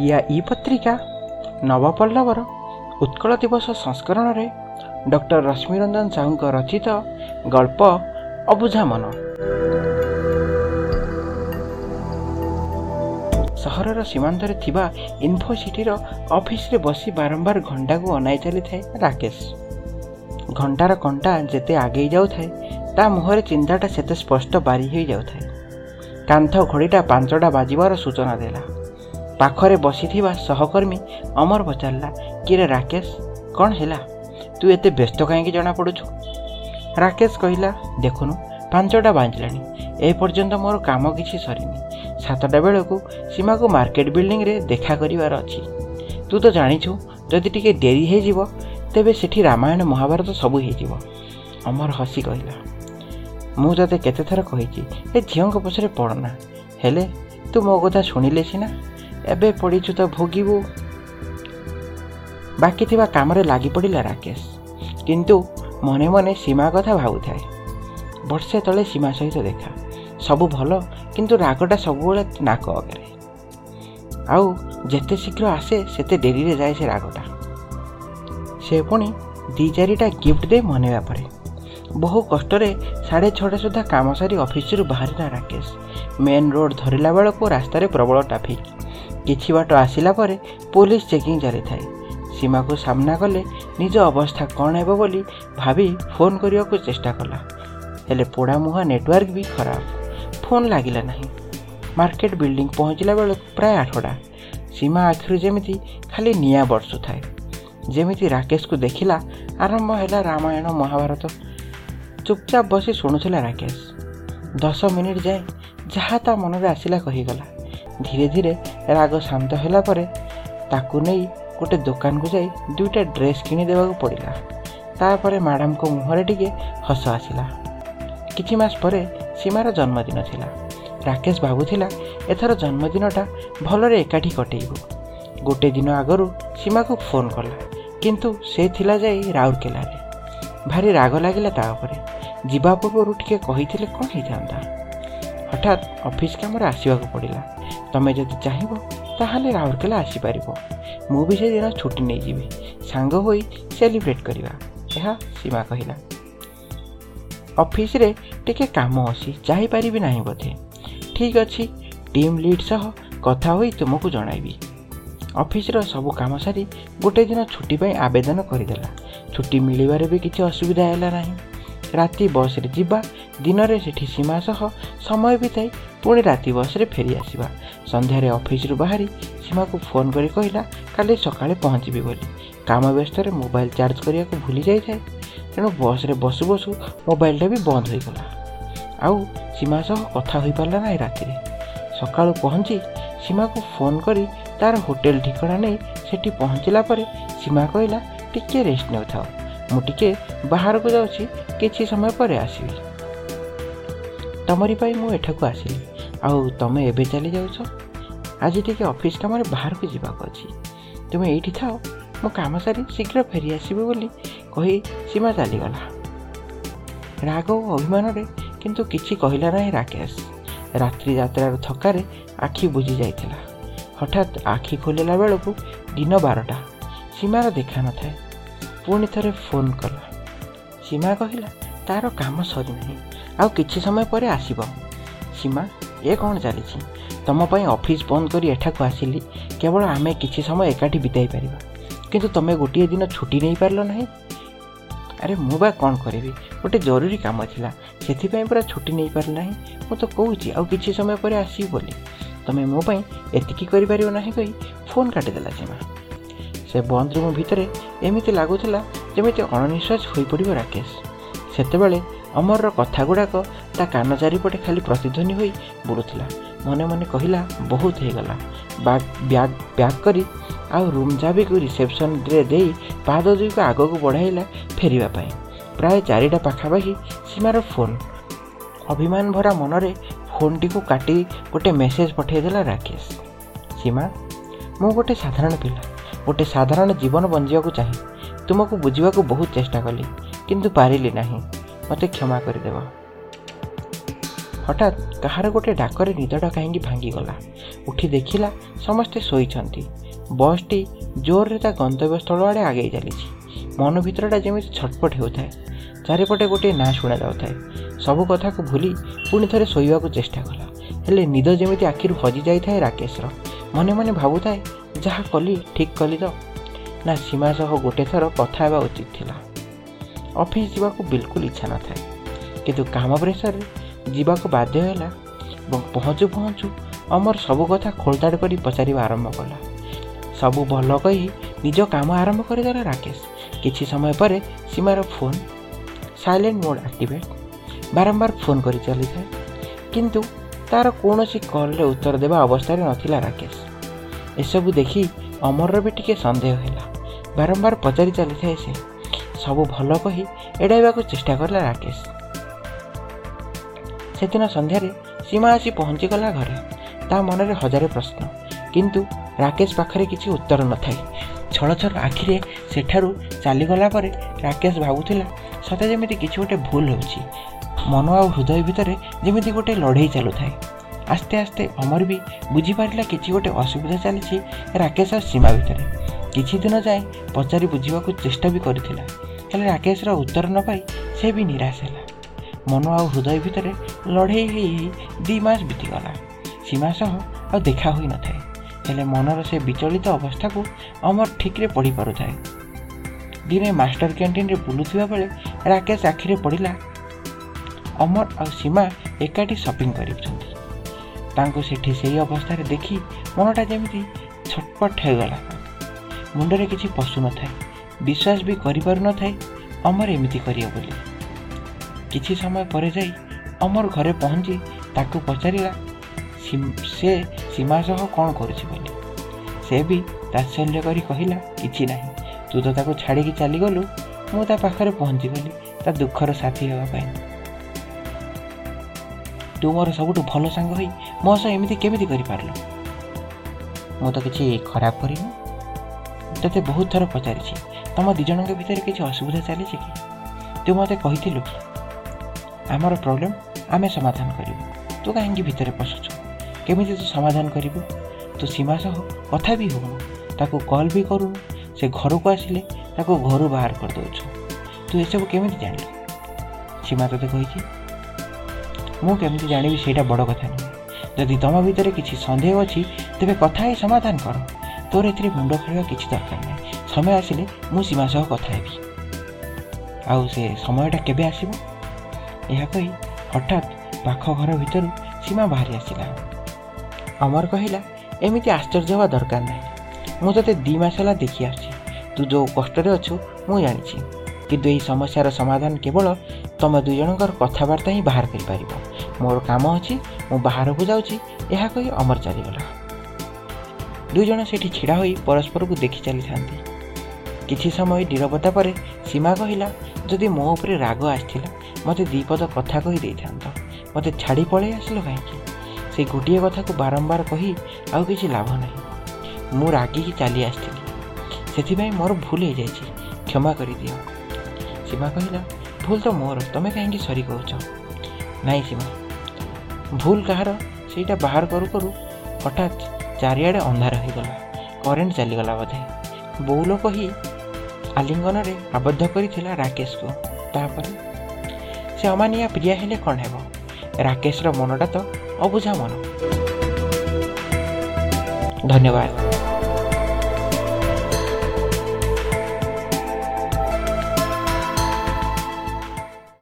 ଓଡ଼ିଆ ଇ ପତ୍ରିକା ନବପଲ୍ଲବର ଉତ୍କଳ ଦିବସ ସଂସ୍କରଣରେ ଡକ୍ଟର ରଶ୍ମିରଞ୍ଜନ ସାହୁଙ୍କ ରଚିତ ଗଳ୍ପ ଅବୁଝା ମନ ସହରର ସୀମାନ୍ତରେ ଥିବା ଇନ୍ଫୋସିଟିର ଅଫିସରେ ବସି ବାରମ୍ବାର ଘଣ୍ଟାକୁ ଅନାଇ ଚାଲିଥାଏ ରାକେଶ। ଘଣ୍ଟାର କଣ୍ଟା ଯେତେ ଆଗେଇ ଯାଉଥାଏ ତା ମୁହଁରେ ଚିନ୍ତାଟା ସେତେ ସ୍ପଷ୍ଟ ବାରି ହୋଇଯାଉଥାଏ କାନ୍ଥ ଘଡ଼ିଟା ପାଞ୍ଚଟା ବାଜିବାର ସୂଚନା ଦେଲା। ପାଖରେ ବସିଥିବା ସହକର୍ମୀ ଅମର ପଚାରିଲା କିରେ ରାକେଶ କ'ଣ ହେଲା? ତୁ ଏତେ ବ୍ୟସ୍ତ କାହିଁକି ଜଣାପଡ଼ୁଛୁ? ରାକେଶ କହିଲା ଦେଖୁନୁ ପାଞ୍ଚଟା ବାଜିଲାଣି। ଏ ପର୍ଯ୍ୟନ୍ତ ମୋର କାମ କିଛି ସରିନି। ସାତଟା ବେଳକୁ ସୀମାକୁ ମାର୍କେଟ ବିଲ୍ଡିଂରେ ଦେଖା କରିବାର ଅଛି। ତୁ ତ ଜାଣିଛୁ ଯଦି ଟିକେ ଡେରି ହେଇଯିବ ତେବେ ସେଠି ରାମାୟଣ ମହାଭାରତ ସବୁ ହେଇଯିବ। ଅମର ହସି କହିଲା ମୁଁ ତତେ କେତେଥର କହିଛି ଏ ଝିଅଙ୍କ ପଛରେ ପଡ଼ନା। ହେଲେ ତୁ ମୋ କଥା ଶୁଣିଲେ ସିନା? ଏବେ ପଡ଼ିଛୁ ତ ଭୋଗିବୁ। ବାକି ଥିବା କାମରେ ଲାଗି ପଡ଼ିଲା ରାକେଶ। କିନ୍ତୁ ମନେ ମନେ ସୀମା କଥା ଭାବୁଥାଏ। ବର୍ଷେ ତଳେ ସୀମା ସହିତ ଦେଖା। ସବୁ ଭଲ କିନ୍ତୁ ରାଗଟା ସବୁବେଳେ ନାକ ଅଗରେ। ଆଉ ଯେତେ ଶୀଘ୍ର ଆସେ ସେତେ ଡେରିରେ ଯାଏ ସେ ରାଗଟା। ସେ ପୁଣି ଦୁଇ ଚାରିଟା ଗିଫ୍ଟ ଦେଇ ମନେଇବା ପରେ। ବହୁ କଷ୍ଟରେ ସାଢ଼େ ଛଅଟା ସୁଦ୍ଧା କାମ ସାରି ଅଫିସରୁ ବାହାରିଲା ରାକେଶ। ମେନ୍ ରୋଡ଼ ଧରିଲା ବେଳକୁ ରାସ୍ତାରେ ପ୍ରବଳ ଟ୍ରାଫିକ୍। କିଛି ବାଟ ଆସିଲା ପରେ ପୋଲିସ ଚେକିଂ ଚାଲିଥାଏ ସୀମାକୁ ସାମ୍ନା କଲେ ନିଜ ଅବସ୍ଥା କ'ଣ ହେବ ବୋଲି ଭାବି ଫୋନ୍ କରିବାକୁ ଚେଷ୍ଟା କଲା ହେଲେ ପୋଡ଼ା ମୁହଁ ନେଟୱାର୍କ ବି ଖରାପ ଫୋନ୍ ଲାଗିଲା ନାହିଁ ମାର୍କେଟ ବିଲ୍ଡିଂ ପହଞ୍ଚିଲା ବେଳକୁ ପ୍ରାୟ ଆଠଟା ସୀମା ଆଖିରୁ ଯେମିତି ଖାଲି ନିଆଁ ବର୍ଷୁଥାଏ ଯେମିତି ରାକେଶକୁ ଦେଖିଲା ଆରମ୍ଭ ହେଲା ରାମାୟଣ ମହାଭାରତ ଚୁପଚାପ ବସି ଶୁଣୁଥିଲା ରାକେଶ ଦଶ ମିନିଟ୍ ଯାଏ ଯାହା ତା ମନରେ ଆସିଲା କହିଗଲା ଧୀରେ ଧୀରେ ରାଗ ଶାନ୍ତ ହେଲା ପରେ ତାକୁ ନେଇ ଗୋଟେ ଦୋକାନକୁ ଯାଇ ଦୁଇଟା ଡ୍ରେସ୍ କିଣିଦେବାକୁ ପଡ଼ିଲା ତାପରେ ମ୍ୟାଡ଼ାମଙ୍କ ମୁହଁରେ ଟିକେ ହସ ଆସିଲା କିଛି ମାସ ପରେ ସୀମାର ଜନ୍ମଦିନ ଥିଲା ରାକେଶ ଭାବୁଥିଲା ଏଥର ଜନ୍ମଦିନଟା ଭଲରେ ଏକାଠି କଟେଇବୁ ଗୋଟେ ଦିନ ଆଗରୁ ସୀମାକୁ ଫୋନ୍ କଲା କିନ୍ତୁ ସେ ଥିଲା ଯାଇ ରାଉରକେଲାରେ ଭାରି ରାଗ ଲାଗିଲା ତା ଉପରେ ଯିବା ପୂର୍ବରୁ ଟିକେ କହିଥିଲେ କ'ଣ ହେଇଥାନ୍ତା? ହଠାତ୍ ଅଫିସ୍ କାମରେ ଆସିବାକୁ ପଡ଼ିଲା। ତମେ ଯଦି ଚାହିଁବ ତାହେଲେ ରାଉରକେଲା ଆସିପାରିବ। ମୁଁ ବି ସେଦିନ ଛୁଟି ନେଇଯିବି। ସାଙ୍ଗ ହୋଇ ସେଲିବ୍ରେଟ୍ କରିବା ଏହା ସୀମା କହିଲା। ଅଫିସରେ ଟିକେ କାମ ଅଛି ଯାଇପାରିବି ନାହିଁ ବୋଧେ? ଠିକ୍ ଅଛି ଟିମ୍ ଲିଡ୍ ସହ କଥା ହୋଇ ତୁମକୁ ଜଣାଇବି। ଅଫିସର ସବୁ କାମ ସାରି ଗୋଟେ ଦିନ ଛୁଟି ପାଇଁ ଆବେଦନ କରିଦେଲା। ଛୁଟି ମିଳିବାରେ ବି କିଛି ଅସୁବିଧା ହେଲା ନାହିଁ। ରାତି ବସ୍ରେ ଯିବା ଦିନରେ ସେଠି ସୀମା ସହ ସମୟ ବିତାଇ ପୁଣି ରାତି ବସ୍ରେ ଫେରି ଆସିବା। ସନ୍ଧ୍ୟାରେ ଅଫିସରୁ ବାହାରି ସୀମାକୁ ଫୋନ୍ କରି କହିଲା କାଲି ସକାଳେ ପହଞ୍ଚିବି ବୋଲି। କାମ ବ୍ୟସ୍ତରେ ମୋବାଇଲ ଚାର୍ଜ କରିବାକୁ ଭୁଲି ଯାଇଥାଏ। ତେଣୁ ବସ୍ରେ ବସୁ ବସୁ ମୋବାଇଲଟା ବି ବନ୍ଦ ହୋଇଗଲା। ଆଉ ସୀମା ସହ କଥା ହୋଇପାରିଲା ନାହିଁ ରାତିରେ। ସକାଳୁ ପହଞ୍ଚି ସୀମାକୁ ଫୋନ୍ କରି ତା'ର ହୋଟେଲ ଠିକଣା ନେଇ ସେଠି ପହଞ୍ଚିଲା ପରେ ସୀମା କହିଲା ଟିକିଏ ରେଷ୍ଟ ନେଉଥାଉ ମୁଁ ଟିକେ ବାହାରକୁ ଯାଉଛି କିଛି ସମୟ ପରେ ଆସିବି। ତମରି ପାଇଁ ମୁଁ ଏଠାକୁ ଆସିଲି। ଆଉ ତମେ ଏବେ ଚାଲି ଯାଉଛ? ଆଜି ଟିକେ ଅଫିସ୍ କାମରେ ବାହାରକୁ ଯିବାକୁ ଅଛି। ତୁମେ ଏଇଠି ଥାଅ ମୁଁ କାମ ସାରି ଶୀଘ୍ର ଫେରି ଆସିବି ବୋଲି କହି ସୀମା ଚାଲିଗଲା। ରାଗ ଓ ଅଭିମାନରେ କିନ୍ତୁ କିଛି କହିଲା ନାହିଁ ରାକେଶ। ରାତ୍ରି ଯାତ୍ରାର ଥକାରେ ଆଖି ବୁଝି ଯାଇଥିଲା। ହଠାତ୍ ଆଖି ଖୋଲିଲା ବେଳକୁ ଦିନ ବାରଟା। ସୀମାର ଦେଖା ନଥାଏ। ପୁଣି ଥରେ ଫୋନ୍ କଲା। ସୀମା କହିଲା ତା'ର କାମ ସରିନାହିଁ। ଆଉ କିଛି ସମୟ ପରେ ଆସିବ। ସୀମା ଏ କ'ଣ ଚାଲିଛି? ତମ ପାଇଁ ଅଫିସ୍ ବନ୍ଦ କରି ଏଠାକୁ ଆସିଲି। କେବଳ ଆମେ କିଛି ସମୟ ଏକାଠି ବିତାଇ ପାରିବା। କିନ୍ତୁ ତମେ ଗୋଟିଏ ଦିନ ଛୁଟି ନେଇପାରିଲ ନାହିଁ। ଆରେ ମୁଁ ବା କ'ଣ କରିବି? ଗୋଟେ ଜରୁରୀ କାମ ଥିଲା। ସେଥିପାଇଁ ପୁରା ଛୁଟି ନେଇପାରିଲି ନାହିଁ। ମୁଁ ତ କହୁଛି ଆଉ କିଛି ସମୟ ପରେ ଆସିବି ବୋଲି। ତମେ ମୋ ପାଇଁ ଏତିକି କରିପାରିବ ନାହିଁ କହି ଫୋନ୍ କାଟିଦେଲା ସୀମା। ସେ ବନ୍ଦ ରୁମ୍ ଭିତରେ ଏମିତି ଲାଗୁଥିଲା ଯେମିତି ଅଣନିଶ୍ୱାସ ହୋଇପଡ଼ିବ ରାକେଶ। ସେତେବେଳେ ଅମରର କଥା ଗୁଡ଼ାକ ତା କାନ ଚାରିପଟେ ଖାଲି ପ୍ରତିଧ୍ୱନି ହୋଇ ବୁଲୁଥିଲା ମନେ ମନେ କହିଲା ବହୁତ ହେଇଗଲା। ବ୍ୟାଗ୍ ବ୍ୟାଗ୍ କରି ଆଉ ରୁମ୍ ଚାବିକୁ ରିସେପସନ୍ରେ ଦେଇ ପାଦ ଦୁଇକୁ ଆଗକୁ ବଢ଼ାଇଲା ଫେରିବା ପାଇଁ। ପ୍ରାୟ ଚାରିଟା ପାଖାପାଖି ସୀମାର ଫୋନ୍। ଅଭିମାନ ଭରା ମନରେ ଫୋନ୍ଟିକୁ କାଟି ଗୋଟେ ମେସେଜ୍ ପଠାଇଦେଲା ରାକେଶ। ସୀମା ମୁଁ ଗୋଟେ ସାଧାରଣ ପିଲା। ଗୋଟେ ସାଧାରଣ ଜୀବନ ବଞ୍ଚିବାକୁ ଚାହେଁ। ତୁମକୁ ବୁଝିବାକୁ ବହୁତ ଚେଷ୍ଟା କଲି କିନ୍ତୁ ପାରିଲି ନାହିଁ। ମୋତେ କ୍ଷମା କରିଦେବ। ହଠାତ୍ କାହାର ଗୋଟେ ଡାକରେ ନିଦଟା କାହିଁକି ଭାଙ୍ଗିଗଲା। ଉଠି ଦେଖିଲା ସମସ୍ତେ ଶୋଇଛନ୍ତି। ବସ୍ଟି ଜୋରରେ ତା ଗନ୍ତବ୍ୟସ୍ଥଳ ଆଡ଼େ ଆଗେଇ ଚାଲିଛି। ମନ ଭିତରଟା ଯେମିତି ଛଟପଟ ହେଉଥାଏ। ଚାରିପଟେ ଗୋଟିଏ ନାଁ ଶୁଣାଯାଉଥାଏ ସବୁ କଥାକୁ ଭୁଲି ପୁଣି ଥରେ ଶୋଇବାକୁ ଚେଷ୍ଟା କଲା। ହେଲେ ନିଦ ଯେମିତି ଆଖିରୁ ହଜି ଯାଇଥାଏ ରାକେଶର। ମନେ ମନେ ଭାବୁଥାଏ ଯାହା କଲି ଠିକ୍ କଲି ତ? ନା ସୀମା ସହ ଗୋଟେ ଥର କଥା ହେବା ଉଚିତ ଥିଲା। ଅଫିସ୍ ଯିବାକୁ ବିଲକୁଲ ଇଚ୍ଛା ନଥାଏ। କିନ୍ତୁ କାମ ପ୍ରେସରରେ ଯିବାକୁ ବାଧ୍ୟ ହେଲା ଏବଂ ପହଞ୍ଚୁ ପହଞ୍ଚୁ ଅମର ସବୁ କଥା ଖୋଳତାଡ଼ କରି ପଚାରିବା ଆରମ୍ଭ କଲା। ସବୁ ଭଲ କହି ନିଜ କାମ ଆରମ୍ଭ କରିଦେଲା ରାକେଶ। କିଛି ସମୟ ପରେ ସୀମାର ଫୋନ୍ ସାଇଲେଣ୍ଟ ମୋଡ଼ ଆକ୍ଟିଭେଟ୍। ବାରମ୍ବାର ଫୋନ୍ କରି ଚାଲିଥାଏ। କିନ୍ତୁ ତା'ର କୌଣସି କଲ୍ରେ ଉତ୍ତର ଦେବା ଅବସ୍ଥାରେ ନଥିଲା ରାକେଶ। ଏସବୁ ଦେଖି ଅମରର ବି ଟିକେ ସନ୍ଦେହ ହେଲା। ବାରମ୍ବାର ପଚାରି ଚାଲିଥାଏ ସେ। ସବୁ ଭଲ କହି ଏଡ଼ାଇବାକୁ ଚେଷ୍ଟା କଲା ରାକେଶ। ସେଦିନ ସନ୍ଧ୍ୟାରେ ସୀମା ଆସି ପହଞ୍ଚିଗଲା ଘରେ। ତା ମନରେ ହଜାରେ ପ୍ରଶ୍ନ। କିନ୍ତୁ ରାକେଶ ପାଖରେ କିଛି ଉତ୍ତର ନଥାଏ। ଛଳ ଛଳ ଆଖିରେ ସେଠାରୁ ଚାଲିଗଲା ପରେ ରାକେଶ ଭାବୁଥିଲା ସତେ ଯେମିତି କିଛି ଗୋଟେ ଭୁଲ ହେଉଛି। ମନ ଆଉ ହୃଦୟ ଭିତରେ ଯେମିତି ଗୋଟେ ଲଢ଼େଇ ଚାଲୁଥାଏ। ଆସ୍ତେ ଆସ୍ତେ ଅମର ବି ବୁଝିପାରିଲା କିଛି ଗୋଟେ ଅସୁବିଧା ଚାଲିଛି ରାକେଶ ଆଉ ସୀମା ଭିତରେ। କିଛି ଦିନ ଯାଏଁ ପଚାରି ବୁଝିବାକୁ ଚେଷ୍ଟା ବି କରିଥିଲା। ହେଲେ ରାକେଶର ଉତ୍ତର ନ ପାଇ ସେ ବି ନିରାଶ ହେଲା। ମନ ଆଉ ହୃଦୟ ଭିତରେ ଲଢ଼େଇ ହେଇ ହେଇ ଦୁଇ ମାସ ବିତିଗଲା। ସୀମା ସହ ଆଉ ଦେଖା ହୋଇନଥାଏ ହେଲେ ମନର ସେ ବିଚଳିତ ଅବସ୍ଥାକୁ ଅମର ଠିକ୍ରେ ପଢ଼ିପାରୁଥାଏ ଦିନେ ମାଷ୍ଟର କ୍ୟାଣ୍ଟିନ୍ରେ ବୁଲୁଥିବା ବେଳେ ରାକେଶ ଆଖିରେ ପଡ଼ିଲା ଅମର ଆଉ ସୀମା ଏକାଠି ସପିଂ କରୁଛନ୍ତି ତାଙ୍କୁ ସେଠି ସେହି ଅବସ୍ଥାରେ ଦେଖି ମନଟା ଯେମିତି ଛଟପଟ ହୋଇଗଲା। ମୁଣ୍ଡରେ କିଛି ପଶୁନଥାଏ ବିଶ୍ୱାସ ବି କରିପାରୁନଥାଏ ଅମର ଏମିତି କରିବ ବୋଲି। କିଛି ସମୟ ପରେ ଯାଇ ଅମର ଘରେ ପହଞ୍ଚି ତାକୁ ପଚାରିଲା ସେ ସୀମା ସହ କ'ଣ କରୁଛି ବୋଲି? ସେ ବି ତାତ୍ସଲ୍ୟ କରି କହିଲା କିଛି ନାହିଁ ତୁ ତ ତାକୁ ଛାଡ଼ିକି ଚାଲିଗଲୁ ମୁଁ ତା ପାଖରେ ପହଞ୍ଚିଗଲି ତା ଦୁଃଖର ସାଥୀ ହେବା ପାଇଁ। ତୁ ମୋର ସବୁଠୁ ଭଲ ସାଙ୍ଗ ହୋଇ ମୋ ସହ ଏମିତି କେମିତି କରିପାରିଲୁ? ମୁଁ ତ କିଛି ଖରାପ କରିନି। ତୋତେ ବହୁତ ଥର ପଚାରିଛି ତମ ଦୁଇ ଜଣଙ୍କ ଭିତରେ କିଛି ଅସୁବିଧା ଚାଲିଛି କି? ତୁ ମୋତେ କହିଥିଲୁ କି ଆମର ପ୍ରୋବ୍ଲେମ୍ ଆମେ ସମାଧାନ କରିବୁ। ତୁ କାହିଁକି ଭିତରେ ପଶୁଛୁ? କେମିତି ତୁ ସମାଧାନ କରିବୁ? ତୁ ସୀମା ସହ କଥା ବି ହେଉନୁ। ତାକୁ କଲ୍ ବି କରୁନୁ। ସେ ଘରକୁ ଆସିଲେ ତାକୁ ଘରୁ ବାହାର କରିଦେଉଛୁ। ତୁ ଏସବୁ କେମିତି ଜାଣିଲୁ? ସୀମା ତୋତେ କହିଛି ମୁଁ କେମିତି ଜାଣିବି ସେଇଟା ବଡ଼ କଥା ନୁହେଁ। ଯଦି ତୁମ ଭିତରେ କିଛି ସନ୍ଦେହ ଅଛି ତେବେ କଥା ହେଇ ସମାଧାନ କର। ତୋର ଏଥିରେ ମୁଣ୍ଡ ଖେଳିବା କିଛି ଦରକାର ନାହିଁ। ସମୟ ଆସିଲେ ମୁଁ ସୀମା ସହ କଥା ହେବି। ଆଉ ସେ ସମୟଟା କେବେ ଆସିବ? ଏହା କହି ହଠାତ୍ ପାଖ ଘର ଭିତରୁ ସୀମା ବାହାରି ଆସିଲା। ଅମର କହିଲା ଏମିତି ଆଶ୍ଚର୍ଯ୍ୟ ହେବା ଦରକାର ନାହିଁ। ମୁଁ ତୋତେ ଦୁଇ ମାସ ହେଲା ଦେଖି ଆସୁଛି। ତୁ ଯେଉଁ କଷ୍ଟରେ ଅଛୁ ମୁଁ ଜାଣିଛି। କିନ୍ତୁ ଏହି ସମସ୍ୟାର ସମାଧାନ କେବଳ ତୁମ ଦୁଇ ଜଣଙ୍କର କଥାବାର୍ତ୍ତା ହିଁ ବାହାର କରିପାରିବ। ମୋର କାମ ଅଛି ମୁଁ ବାହାରକୁ ଯାଉଛି ଏହା କହି ଅମର ଚାଲିଗଲା। ଦୁଇ ଜଣ ସେଠି ଛିଡ଼ା ହୋଇ ପରସ୍ପରକୁ ଦେଖି ଚାଲିଥାନ୍ତି। କିଛି ସମୟ ନିରବତା ପରେ ସୀମା କହିଲା ଯଦି ମୋ ଉପରେ ରାଗ ଆସିଥିଲା ମୋତେ ଦୁଇ ପଦ କଥା କହି ଦେଇଥାନ୍ତ। ମୋତେ ଛାଡ଼ି ପଳାଇ ଆସିଲ କାହିଁକି? ସେ ଗୋଟିଏ କଥାକୁ ବାରମ୍ବାର କହି ଆଉ କିଛି ଲାଭ ନାହିଁ। ମୁଁ ରାଗିକି ଚାଲି ଆସିଥିଲି। ସେଥିପାଇଁ ମୋର ଭୁଲ ହେଇଯାଇଛି। କ୍ଷମା କରିଦିଅ। ସୀମା କହିଲା ଭୁଲ ତ ମୋର। ତମେ କାହିଁକି ସରି କହୁଛ? ନାଇଁ ସୀମା। ଭୁଲ କାହାର? ସେଇଟା ବାହାର କରୁ କରୁ ହଠାତ୍ ଚାରିଆଡ଼େ ଅନ୍ଧାର ହୋଇଗଲା। କରେଣ୍ଟ ଚାଲିଗଲା ବୋଧେ। ବୋଉଲ କହି ଆଲିଙ୍ଗନରେ ଆବଦ୍ଧ କରିଥିଲା ରାକେଶକୁ। ତାପରେ ସେ ଅମାନିଆ ପ୍ରିୟା ହେଲେ କ'ଣ ହେବ? ରାକେଶର ମନଟା ତ ଅବୁଝା ମନ। ଧନ୍ୟବାଦ।